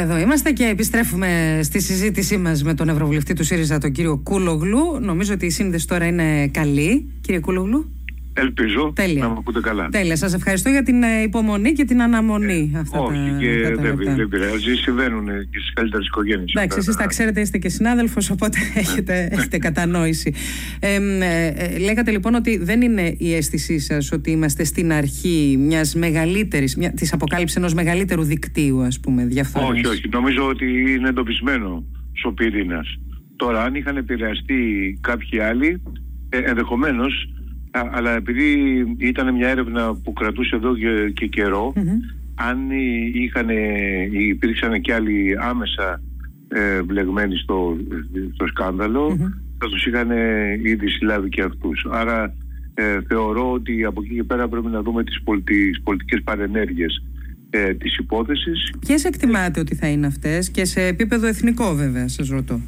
Εδώ είμαστε και επιστρέφουμε στη συζήτησή μας με τον Ευρωβουλευτή του ΣΥΡΙΖΑ, τον κύριο Κούλογλου. Νομίζω ότι η σύνδεση τώρα είναι καλή. Κύριε Κούλογλου. Ελπίζω Τέλεια. να μου ακούτε καλά. Τέλεια. Σας ευχαριστώ για την ε, υπομονή και την αναμονή. Ε, αυτά όχι, τα, και αυτά τα δεν, λεπτά. δεν πειράζει. Συμβαίνουν και στις καλύτερες οικογένειες. Εντάξει, εσείς τα ξέρετε, είστε και συνάδελφος, οπότε έχετε, έχετε κατανόηση. Ε, ε, ε, λέγατε λοιπόν ότι δεν είναι η αίσθησή σας ότι είμαστε στην αρχή μιας μεγαλύτερης, μια, της αποκάλυψης ενός μεγαλύτερου δικτύου, ας πούμε, διαφθοράς; Όχι, όχι. Νομίζω ότι είναι εντοπισμένο ο πυρήνας. Τώρα, αν είχαν επηρεαστεί κάποιοι άλλοι, ε, ενδεχομένως, αλλά επειδή ήταν μια έρευνα που κρατούσε εδώ και, και καιρο αν είχαν, υπήρξαν και άλλοι άμεσα ε, βλεγμένοι στο, στο σκανδαλο θα τους είχαν ήδη συλλάβει και αυτούς. Άρα ε, θεωρώ ότι από εκεί και πέρα πρέπει να δούμε τις, πολιτι, τις πολιτικές παρενέργειες ε, της υπόθεσης. Ποιες εκτιμάτε ότι θα είναι αυτές και σε επίπεδο εθνικό βέβαια σας ρωτώ.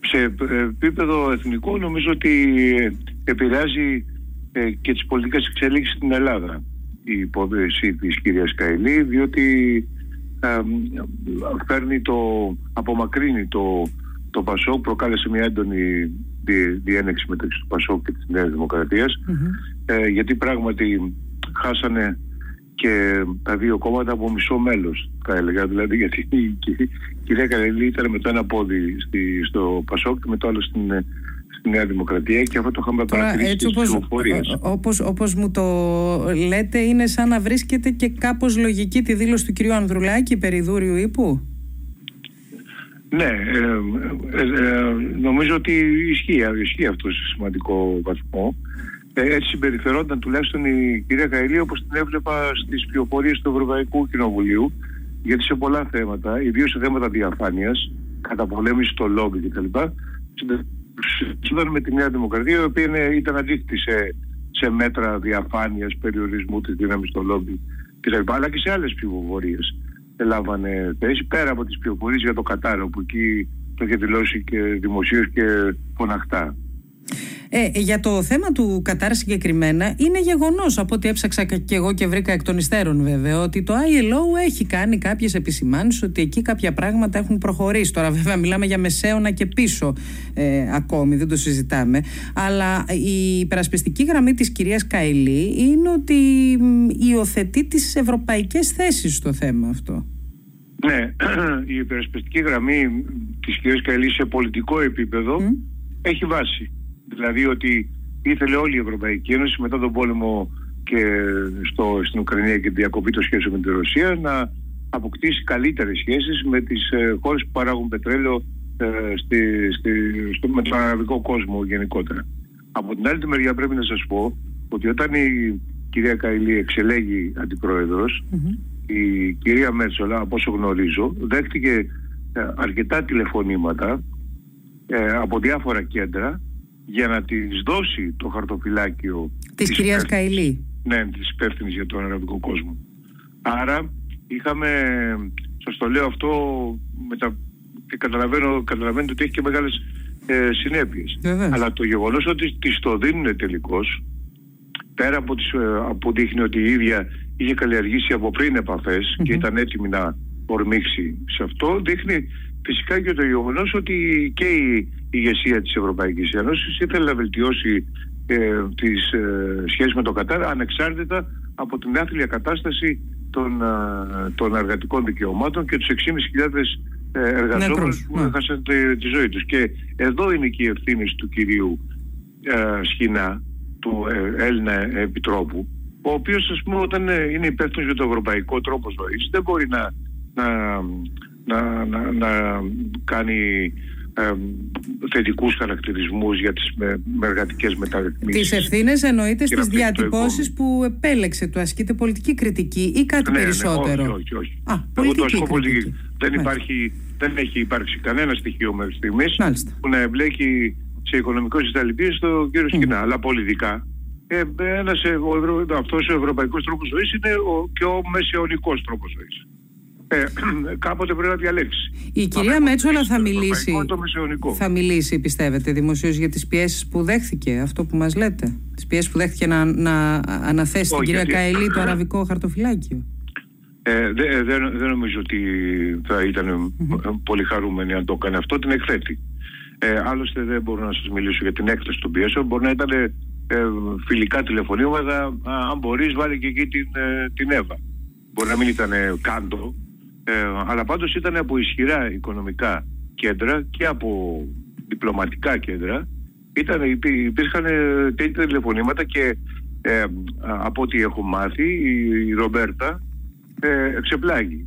Σε επίπεδο εθνικό νομίζω ότι επηρεάζει ε, και τις πολιτικές εξέλιξεις στην Ελλάδα η υπόθεση της κυρίας Καηλή διότι ε, φέρνει το, απομακρύνει το, το Πασόκ, προκάλεσε μια έντονη δι, διένεξη μεταξύ του Πασόκ και της Νέας Δημοκρατίας ε, γιατί πράγματι χάσανε και τα δύο κόμματα από μισό μέλος θα έλεγα δηλαδή γιατί η κυρία Καηλή ήταν με το ένα πόδι στη, στο Πασόκ και με το άλλο στην στη Νέα Δημοκρατία και αυτό το είχαμε παρατηρήσει έτσι όπως, όπως, όπως μου το λέτε είναι σαν να βρίσκεται και κάπως λογική τη δήλωση του κυρίου Ανδρουλάκη περί δούριου ύπου. Ναι, ε, ε, ε, νομίζω ότι ισχύει, ισχύει αυτό σε σημαντικό βαθμό. έτσι συμπεριφερόταν τουλάχιστον η κυρία Καηλή όπως την έβλεπα στις πληροφορίες του Ευρωπαϊκού Κοινοβουλίου γιατί σε πολλά θέματα, ιδίως σε θέματα διαφάνειας, καταπολέμησης στο λόμπι κτλ συζητούσαν με τη Νέα Δημοκρατία, η οποία ήταν αντίθετη σε, σε μέτρα διαφάνειας, περιορισμού της δύναμης στο λόμπι κτλ. Αλλά και σε άλλες πληροφορίε έλαβαν θέση πέρα από τις πληροφορίε για το Κατάρο, που εκεί το είχε δηλώσει και δημοσίως και φωναχτά. Ε, για το θέμα του Κατάρ συγκεκριμένα είναι γεγονός από ό,τι έψαξα και εγώ και βρήκα εκ των υστέρων βέβαια ότι το ILO έχει κάνει κάποιες επισημάνσεις ότι εκεί κάποια πράγματα έχουν προχωρήσει. Τώρα βέβαια μιλάμε για μεσαίωνα και πίσω ε, ακόμη δεν το συζητάμε. Αλλά η υπερασπιστική γραμμή της κυρίας Καηλή είναι ότι υιοθετεί τις ευρωπαϊκές θέσεις στο θέμα αυτό. Ναι, η υπερασπιστική γραμμή της κυρίας Καηλή σε πολιτικό επίπεδο έχει βάση Δηλαδή ότι ήθελε όλη η Ευρωπαϊκή Ένωση μετά τον πόλεμο και στο, στην Ουκρανία και τη διακοπή των σχέσεων με τη Ρωσία να αποκτήσει καλύτερες σχέσεις με τις ε, χώρες που παράγουν πετρέλαιο ε, στη, στη, στο, με τον αραβικό κόσμο γενικότερα. Από την άλλη μεριά πρέπει να σας πω ότι όταν η κυρία Καηλή εξελέγει η κυρία Μέτσολα από όσο γνωρίζω δέχτηκε ε, αρκετά τηλεφωνήματα ε, από διάφορα κέντρα για να της δώσει το χαρτοφυλάκιο της, της κυρίας Καηλή. Ναι, της υπεύθυνη για τον αραβικό κόσμο. Άρα είχαμε, σας το λέω αυτό μετα... και καταλαβαίνω, καταλαβαίνετε ότι έχει και μεγάλες ε, συνέπειες. Αλλά το γεγονός ότι της το δίνουν τελικώς πέρα από, τις, ε, από δείχνει ότι η ίδια είχε καλλιεργήσει από πριν και ήταν έτοιμη να ορμήξει σε αυτό, δείχνει φυσικά και το γεγονός ότι και η ηγεσία της Ευρωπαϊκής Ένωσης ήθελε να βελτιώσει ε, τις ε, σχέσεις με το Κατάρ ανεξάρτητα από την άθλια κατάσταση των, ε, των εργατικών δικαιωμάτων και τους 6.500 ε, εργαζόμενους που ναι. έχασαν τη, τη, ζωή τους. Και εδώ είναι και η ευθύνη του κυρίου ε, Σχοινά, του ε, Έλληνα Επιτρόπου, ο οποίος ας πούμε όταν είναι υπεύθυνος για το ευρωπαϊκό τρόπο ζωής δεν μπορεί να, να, να, να, να κάνει ε, θετικούς χαρακτηρισμούς για τις με, με εργατικές μεταρρυθμίσεις. Τις ευθύνες εννοείται στις διατυπώσεις που επέλεξε, του ασκείται πολιτική κριτική ή κάτι ναι, περισσότερο; Ναι, όχι, όχι, όχι. Α, πολιτική, Εγώ πολιτική. Δεν, υπάρχει, δεν έχει υπάρξει κανένα στοιχείο μέχρι στιγμής που να εμπλέκει σε οικονομικό συσταλιπίες στο κύριο Σκηνά. Mm. Αλλά πολιτικά ε, ένας, ο, αυτός ο ευρωπαϊκός τρόπος ζωής είναι ο, και ο μεσαιωνικός τρόπος ζωής ε, κάποτε πρέπει να διαλέξει. Η κυρία Μέτσολα θα μιλήσει. Θα μιλήσει, πιστεύετε, δημοσίως για τις πιέσεις που δέχθηκε, αυτό που μας λέτε; Τις πιέσεις που δέχθηκε να, να αναθέσει την κυρία γιατί... Καηλή το αραβικό χαρτοφυλάκιο; Ε, δεν, δεν νομίζω ότι θα ηταν πολύ χαρούμενοι αν το έκανε αυτό, την εκθέτει. Ε, άλλωστε δεν μπορώ να σας μιλήσω για την έκθεση των πιέσεων, μπορεί να ήταν ε, φιλικά τηλεφωνήματα, αν μπορείς βάλει και εκεί την, ε, την Εύα. Μπορεί να μην ήταν κάντο, ε, αλλά πάντως ήταν από ισχυρά οικονομικά κέντρα και από διπλωματικά κέντρα. Ήταν, υπήρχαν τέτοια τηλεφωνήματα και ε, από ό,τι έχω μάθει η, η Ρομπέρτα ε, εξεπλάγει.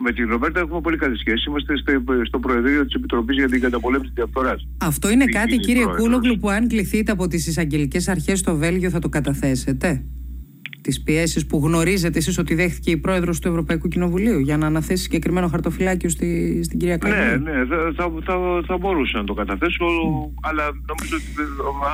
Με την Ρομπέρτα έχουμε πολύ καλή σχέση. Είμαστε στο, στο Προεδρείο της Επιτροπής για την Καταπολέμηση της Διαφθοράς. Αυτό είναι κάτι, κύριε Κούλογλου, που αν κληθείτε από τις εισαγγελικές αρχές στο Βέλγιο θα το καταθέσετε τις πιέσεις που γνωρίζετε εσείς ότι δέχτηκε η πρόεδρος του Ευρωπαϊκού Κοινοβουλίου για να αναθέσει συγκεκριμένο χαρτοφυλάκιο στη, στην κυρία Καλή. Ναι, ναι, θα, θα, θα μπορούσα να το καταθέσω, αλλά νομίζω ότι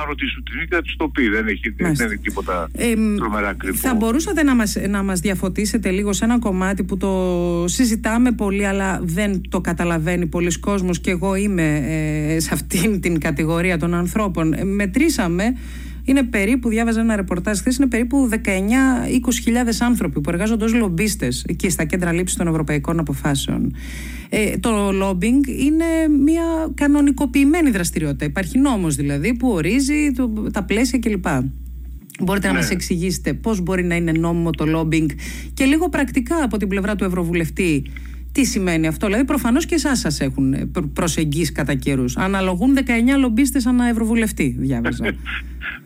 αν ρωτήσω την ίδια τη το πει. Δεν έχει, δεν έχει τίποτα ε, τρομερά κρυφό. Θα μπορούσατε να μας, να μας διαφωτίσετε λίγο σε ένα κομμάτι που το συζητάμε πολύ, αλλά δεν το καταλαβαίνει πολλοί κόσμος και εγώ είμαι ε, σε αυτήν την κατηγορία των ανθρώπων. Ε, μετρήσαμε είναι περίπου, διάβαζα ένα ρεπορτάζ χθες, είναι περίπου 19-20 άνθρωποι που εργάζονται ως λομπίστες εκεί στα κέντρα λήψης των ευρωπαϊκών αποφάσεων. Ε, το lobbying είναι μια κανονικοποιημένη δραστηριότητα. Υπάρχει νόμος δηλαδή που ορίζει το, τα πλαίσια κλπ. Μπορείτε να ναι. μας εξηγήσετε πώς μπορεί να είναι νόμιμο το lobbying και λίγο πρακτικά από την πλευρά του Ευρωβουλευτή τι σημαίνει αυτό, δηλαδή προφανώς και εσάς σας έχουν ε, προσεγγίσει κατά καιρούς. Αναλογούν 19 λομπίστες ανά Ευρωβουλευτή, διάβαζα.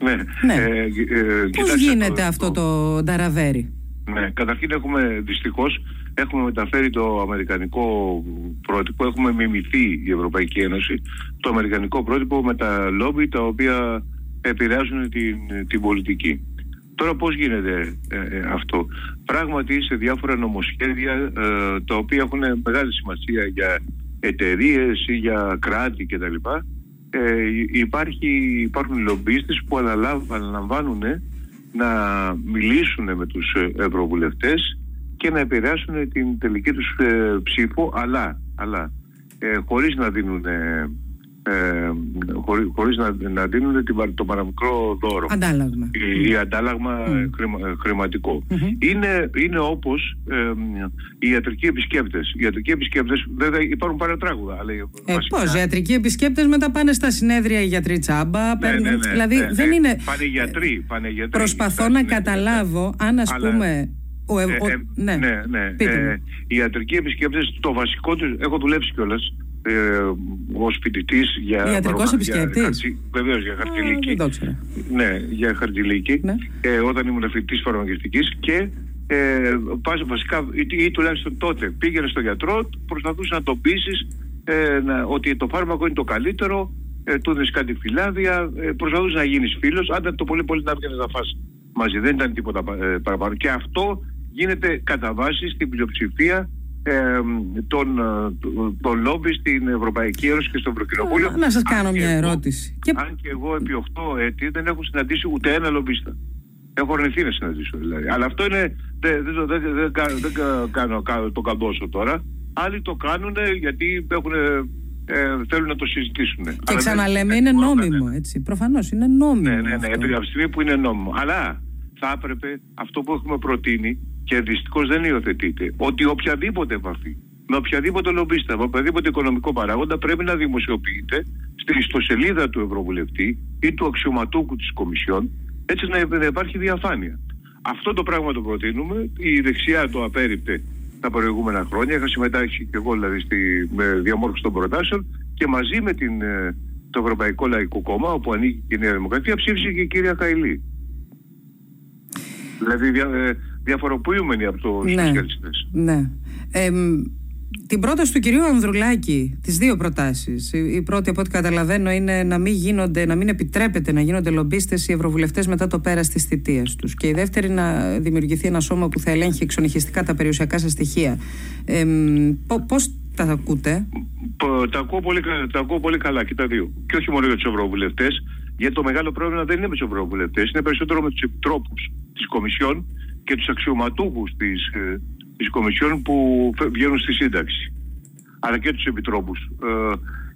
ναι. ναι. Ε, ε, Πώς γίνεται αυτό το νταραβέρι; Ναι, καταρχήν έχουμε δυστυχώς έχουμε μεταφέρει το αμερικανικό πρότυπο, έχουμε μιμηθεί η Ευρωπαϊκή Ένωση το αμερικανικό πρότυπο με τα λόμπι τα οποία επηρεάζουν την, την πολιτική. Τώρα πώς γίνεται ε, ε, αυτό; Πράγματι σε διάφορα νομοσχέδια ε, τα οποία έχουν μεγάλη σημασία για εταιρείες ή για κράτη κτλ. Ε, υπάρχει, υπάρχουν λομπίστες που αναλαμβάνουν να μιλήσουν με τους ευρωβουλευτές και να επηρεάσουν την τελική τους ψήφο αλλά, αλλά χωρίς να δίνουν ε, χωρί, χωρίς να, να δίνουν το παραμικρό δώρο. Αντάλλαγμα. Ή, αντάλλαγμα mm. χρηματικό. Είναι, είναι όπως ε, οι ιατρικοί επισκέπτες. Οι ιατρικοί επισκέπτες βέβαια υπάρχουν παρατράγουδα. Αλλά ε, πώς, οι ιατρικοί επισκέπτες μετά πάνε στα συνέδρια οι γιατροί τσάμπα. Ναι, παίρνουν, ναι, ναι, δηλαδή ναι, δεν είναι... Πάνε γιατροί. Πάνε γιατροί προσπαθώ να καταλάβω αν ας πούμε... Ο, ε, ναι, ναι, ναι. οι ιατρικοί επισκέπτες το βασικό τους, έχω δουλέψει κιόλας ε, ως φοιτητής για Ιατρικός επισκέπτης; Βεβαίως για χαρτιλίκη. Ναι, για χαρτιλίκη. Ναι. ε, όταν ήμουν φοιτητής φαρμακευτικής και ε, πας βασικά ή, ή, τουλάχιστον τότε πήγαινε στο γιατρό προσπαθούσε να το πείσει ε, ότι το φάρμακο είναι το καλύτερο ε, του δίνεις κάτι φυλάδια ε, προσπαθούσε να γίνεις φίλος άντε το πολύ πολύ να βγαίνεις να φας μαζί. Δεν ήταν τίποτα ε, παραπάνω. Και αυτό γίνεται κατά βάση στην πλειοψηφία ε, τον, τον λόμπι στην Ευρωπαϊκή Ένωση και στο Ευρωκοινοβούλιο. Να σας κάνω μια ερώτηση. Και... Αν και εγώ επί 8 έτη δεν έχω συναντήσει ούτε ένα λομπίστα. Έχω αρνηθεί να συναντήσω δηλαδή. Αλλά αυτό είναι, δεν, δεν, δεν, δεν, δεν κάνω, κάνω το καμπόσο τώρα. Άλλοι το κάνουν γιατί έχουν, ε, θέλουν να το συζητήσουν. Και Αλλά ξαναλέμε είναι νόμιμο έτσι. Προφανώς είναι νόμιμο. Ναι, ναι, ναι. Επί από στιγμή που είναι νόμιμο. Αλλά θα έπρεπε αυτό που έχουμε προτείνει και δυστυχώς δεν υιοθετείται, ότι οποιαδήποτε επαφή με οποιαδήποτε λομπίστα, με οποιαδήποτε οικονομικό παράγοντα πρέπει να δημοσιοποιείται στην ιστοσελίδα του Ευρωβουλευτή ή του αξιωματούκου της Κομισιόν, έτσι να υπάρχει διαφάνεια. Αυτό το πράγμα το προτείνουμε, η δεξιά το απέριπτε τα προηγούμενα χρόνια, είχα συμμετάσχει και εγώ δηλαδή στη με διαμόρφωση των προτάσεων και μαζί με την, ε, το Ευρωπαϊκό Λαϊκό Κόμμα, όπου ανήκει και η Νέα Δημοκρατία, ψήφισε και η κυρία Καηλή. Δηλαδή ε, διαφοροποιούμενοι από τους ναι, σοσιαλιστές. Ναι. Ε, την πρόταση του κυρίου Ανδρουλάκη, τις δύο προτάσεις. Η πρώτη από ό,τι καταλαβαίνω είναι να μην, γίνονται, να μην επιτρέπεται να γίνονται λομπίστες οι ευρωβουλευτές μετά το πέρας της θητείας τους. Και η δεύτερη να δημιουργηθεί ένα σώμα που θα ελέγχει εξονυχιστικά τα περιουσιακά σας στοιχεία. Ε, πώς τα ακούτε; Τα ακούω, πολύ, τα ακούω πολύ καλά και τα δύο. Και όχι μόνο για τους ευρωβουλευτές, γιατί το μεγάλο πρόβλημα δεν είναι με τους ευρωβουλευτές, είναι περισσότερο με τους επιτρόπους της Κομισιόν και τους αξιωματούχους της, ε, της Κομισιόν που βγαίνουν στη σύνταξη. Αλλά και τους επιτρόπους.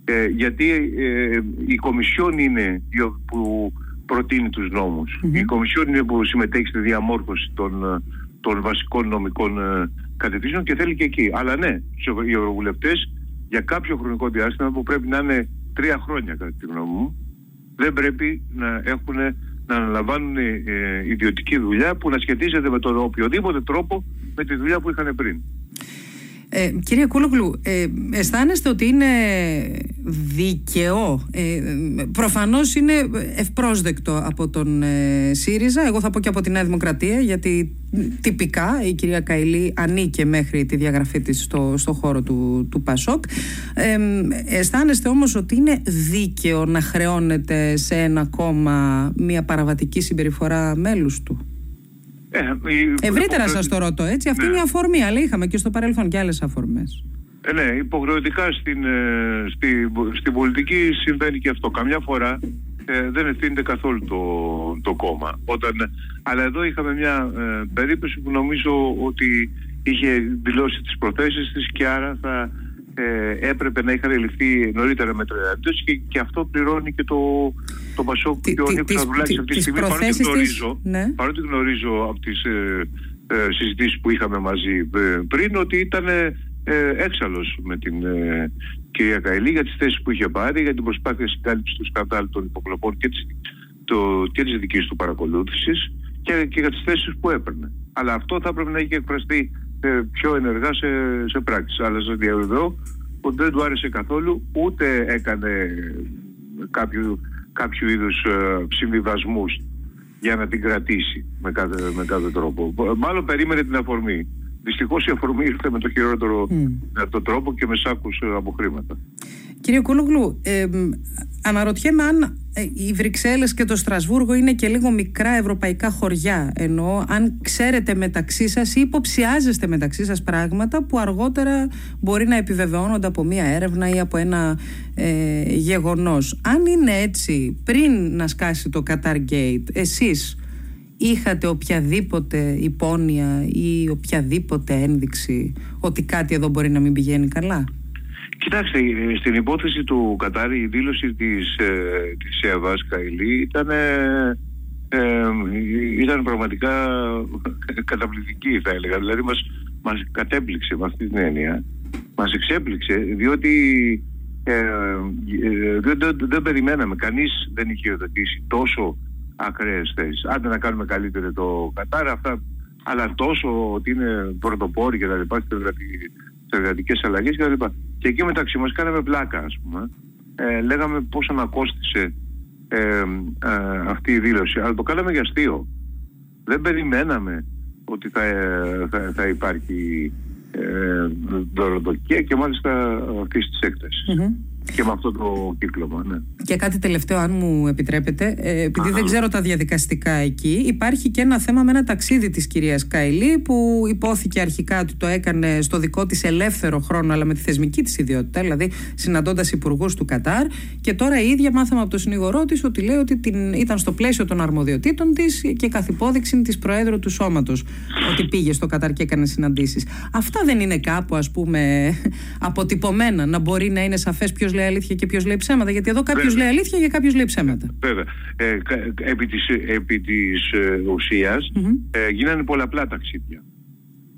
Ε, ε, γιατί ε, η Κομισιόν είναι που προτείνει τους νομους η Κομισιόν είναι που συμμετέχει στη διαμόρφωση των, των βασικών νομικών κατευθύνσεων και θέλει και εκεί. Αλλά ναι, οι ευρωβουλευτές για κάποιο χρονικό διάστημα που πρέπει να είναι τρία χρόνια κατά τη γνώμη μου, δεν πρέπει να έχουν να αναλαμβάνουν ε, ιδιωτική δουλειά που να σχετίζεται με τον οποιοδήποτε τρόπο με τη δουλειά που είχαν πριν. Ε, κύριε Κούλογλου, ε, αισθάνεστε ότι είναι δίκαιο, ε, προφανώς είναι ευπρόσδεκτο από τον ε, ΣΥΡΙΖΑ, εγώ θα πω και από τη Νέα Δημοκρατία, γιατί τυπικά η κυρία Καηλή ανήκε μέχρι τη διαγραφή της στο, στο χώρο του, του ΠΑΣΟΚ. Ε, αισθάνεστε όμως ότι είναι δίκαιο να χρεώνεται σε ένα κόμμα μια παραβατική συμπεριφορά μέλους του; Ε, Ευρύτερα σας το ρωτώ έτσι. Αυτή ναι. είναι η αφορμή, αλλά είχαμε και στο παρελθόν και άλλες αφορμές. Ε, ναι, υποχρεωτικά στην, ε, στη, στην πολιτική συμβαίνει και αυτό. Καμιά φορά ε, δεν ευθύνεται καθόλου το, το κόμμα. Όταν, αλλά εδώ είχαμε μια ε, περίπτωση που νομίζω ότι είχε δηλώσει τις προθέσεις της και άρα θα ε, έπρεπε να είχαν ληφθεί νωρίτερα με και, και αυτό πληρώνει και το, το Πασόκ και ο Νίκος Ανδρουλάκης αυτή τη στιγμή παρότι γνωρίζω, ναι. παρότι γνωρίζω από τις ε, ε, συζητήσεις που είχαμε μαζί ε, πριν ότι ήταν ε, έξαλλος με την ε, κυρία Καηλή για τις θέσεις που είχε πάρει, για την προσπάθεια συγκάλυψης του σκανδάλου των υποκλοπών και της, το, και της δικής του παρακολούθησης και, και για τις θέσεις που έπαιρνε. Αλλά αυτό θα έπρεπε να είχε εκφραστεί ε, πιο ενεργά σε, σε πράξεις. Αλλά σας διαβεβαιώ ότι δεν του άρεσε καθόλου ούτε έκανε κάποιο, κάποιο είδους ε, συμβιβασμούς για να την κρατήσει με κάθε, με κάθε τρόπο. Μάλλον περίμενε την αφορμή. Δυστυχώς η αφορμή ήρθε με το χειρότερο mm. τρόπο και με σάκους ε, από χρήματα. Κύριε Κούλογλου, ε, αναρωτιέμαι αν ε, οι Βρυξέλλες και το Στρασβούργο είναι και λίγο μικρά ευρωπαϊκά χωριά. Ενώ αν ξέρετε μεταξύ σας ή υποψιάζεστε μεταξύ σας πράγματα που αργότερα μπορεί να επιβεβαιώνονται από μία έρευνα ή από ένα ε, γεγονός. Αν είναι έτσι, πριν να σκάσει το Qatar Gate, εσείς είχατε οποιαδήποτε υπόνοια ή οποιαδήποτε ένδειξη ότι κάτι εδώ μπορεί να μην πηγαίνει καλά; Κοιτάξτε, ε, στην υπόθεση του Κατάρη η δήλωση της, ε, της Εύας Καηλή ήταν, ε, ήταν πραγματικά καταπληκτική θα έλεγα. Δηλαδή μας, μας κατέπληξε με αυτή την έννοια. Μας εξέπληξε διότι ε, ε δεν, δεν, περιμέναμε. Κανείς δεν είχε υιοθετήσει τόσο ακραίες θέσεις. Άντε να κάνουμε καλύτερο το Κατάρ, αυτά, αλλά τόσο ότι είναι πρωτοπόροι και τα λοιπά στις εργατικές αλλαγές και τα λοιπά. Και εκεί μεταξύ μας κάναμε πλάκα ας πούμε. Ε, λέγαμε πόσο να κόστησε ε, ε, αυτή η δήλωση. Αλλά το κάναμε για αστείο. Δεν περιμέναμε ότι θα, ε, θα, θα υπάρχει ε, δωροδοκία και μάλιστα αυτής της έκταση και με αυτό το κύκλωμα. Ναι. Και κάτι τελευταίο, αν μου επιτρέπετε, ε, επειδή δεν ξέρω τα διαδικαστικά εκεί, υπάρχει και ένα θέμα με ένα ταξίδι της κυρίας Καηλή που υπόθηκε αρχικά ότι το έκανε στο δικό της ελεύθερο χρόνο, αλλά με τη θεσμική της ιδιότητα, δηλαδή συναντώντας υπουργούς του Κατάρ. Και τώρα η ίδια μάθαμε από τον συνηγορό της ότι λέει ότι την, ήταν στο πλαίσιο των αρμοδιοτήτων της και καθ' υπόδειξη της Προέδρου του Σώματος ότι πήγε στο Κατάρ και έκανε συναντήσεις. Αυτά δεν είναι κάπου, ας πούμε, αποτυπωμένα, να μπορεί να είναι σαφές ποιος λέει αλήθεια και ποιος λέει ψέματα. Γιατί εδώ κάποιος λέει αλήθεια και κάποιος λέει ψέματα. Βέβαια. Ε, επί της επί της, ε, ουσια ε, γίνανε πολλαπλά ταξίδια.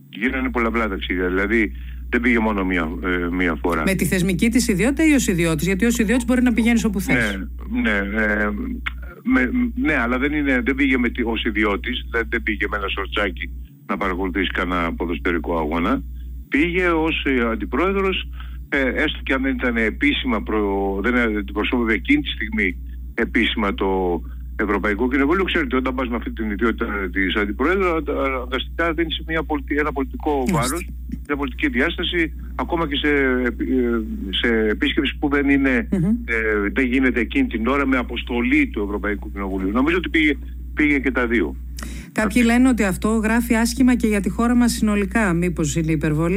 Γίνανε πολλαπλά ταξίδια. Δηλαδή δεν πήγε μόνο μία, ε, μία φορά. Με τη θεσμική της ιδιότητα ή ως ιδιώτης. Γιατί ως ιδιώτης μπορεί να πηγαίνεις όπου θες. Ναι, ναι, ε, με, ναι, αλλά δεν, είναι, δεν πήγε ως ιδιώτης, δεν, δεν πήγε με ένα σορτσάκι να παρακολουθήσει κανένα ποδοσφαιρικό αγώνα. Πήγε ως αντιπρόεδρος ε, έστω και αν δεν ήταν επίσημα, προ, δεν αντιπροσώπευε εκείνη τη στιγμή επίσημα το Ευρωπαϊκό Κοινοβούλιο, ξέρετε, όταν πας με αυτή την ιδιότητα της Αντιπροέδρου, αναγκαστικά δίνεις μια ένα πολιτικό βάρος, μια πολιτική διάσταση, ακόμα και σε, ε, σε επίσκεψη που δεν, είναι, ε, δεν γίνεται εκείνη την ώρα με αποστολή του Ευρωπαϊκού Κοινοβουλίου. Νομίζω ότι πήγε, πήγε και τα δύο. Κάποιοι λένε ότι αυτό γράφει άσχημα και για τη χώρα μας συνολικά. Μήπως είναι υπερβολή;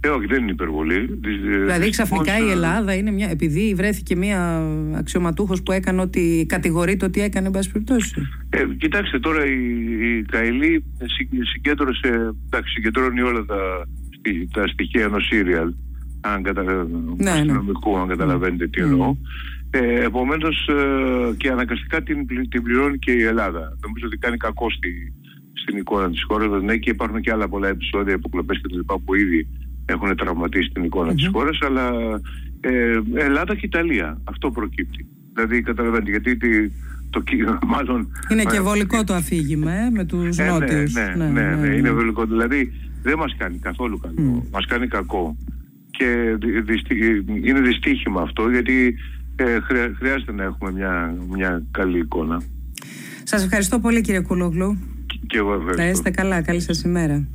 Ε, όχι, δεν είναι υπερβολή. Δηλαδή ξαφνικά η Ελλάδα είναι μια. Επειδή βρέθηκε μια αξιωματούχος που έκανε ότι κατηγορείται ότι έκανε, εν πάση περιπτώσει. Ε, κοιτάξτε, τώρα η, η Καηλή συγκέντρωσε. Εντάξει, συγκεντρώνει όλα τα, τα στοιχεία ενός σύριαλ. Αν, κατα... ναι, ναι. αν καταλαβαίνετε τι εννοώ. Ε, Επομένως ε, και αναγκαστικά την, την πληρώνει και η Ελλάδα. Νομίζω ότι κάνει κακό στη, στην εικόνα της χώρας. Ναι, και υπάρχουν και άλλα πολλά επεισόδια, αποκλοπές και τα λοιπά που ήδη έχουν τραυματίσει την εικόνα mm-hmm. της χώρας, αλλά ε, Ελλάδα και Ιταλία. Αυτό προκύπτει. Δηλαδή καταλαβαίνετε γιατί το, μάλλον... Είναι και βολικό το αφήγημα ε, με τους ε, νότιους. Ναι ναι, ναι, ναι, ναι, είναι βολικό. Δηλαδή δεν μας κάνει καθόλου καλό. Mm. Μας κάνει κακό. Και είναι δυστύχημα αυτό γιατί ε, χρειάζεται να έχουμε μια, μια καλή εικόνα. Σας ευχαριστώ πολύ κύριε Κουλόγλου. Και εγώ ευχαριστώ. Να είστε καλά. Καλή σας ημέρα.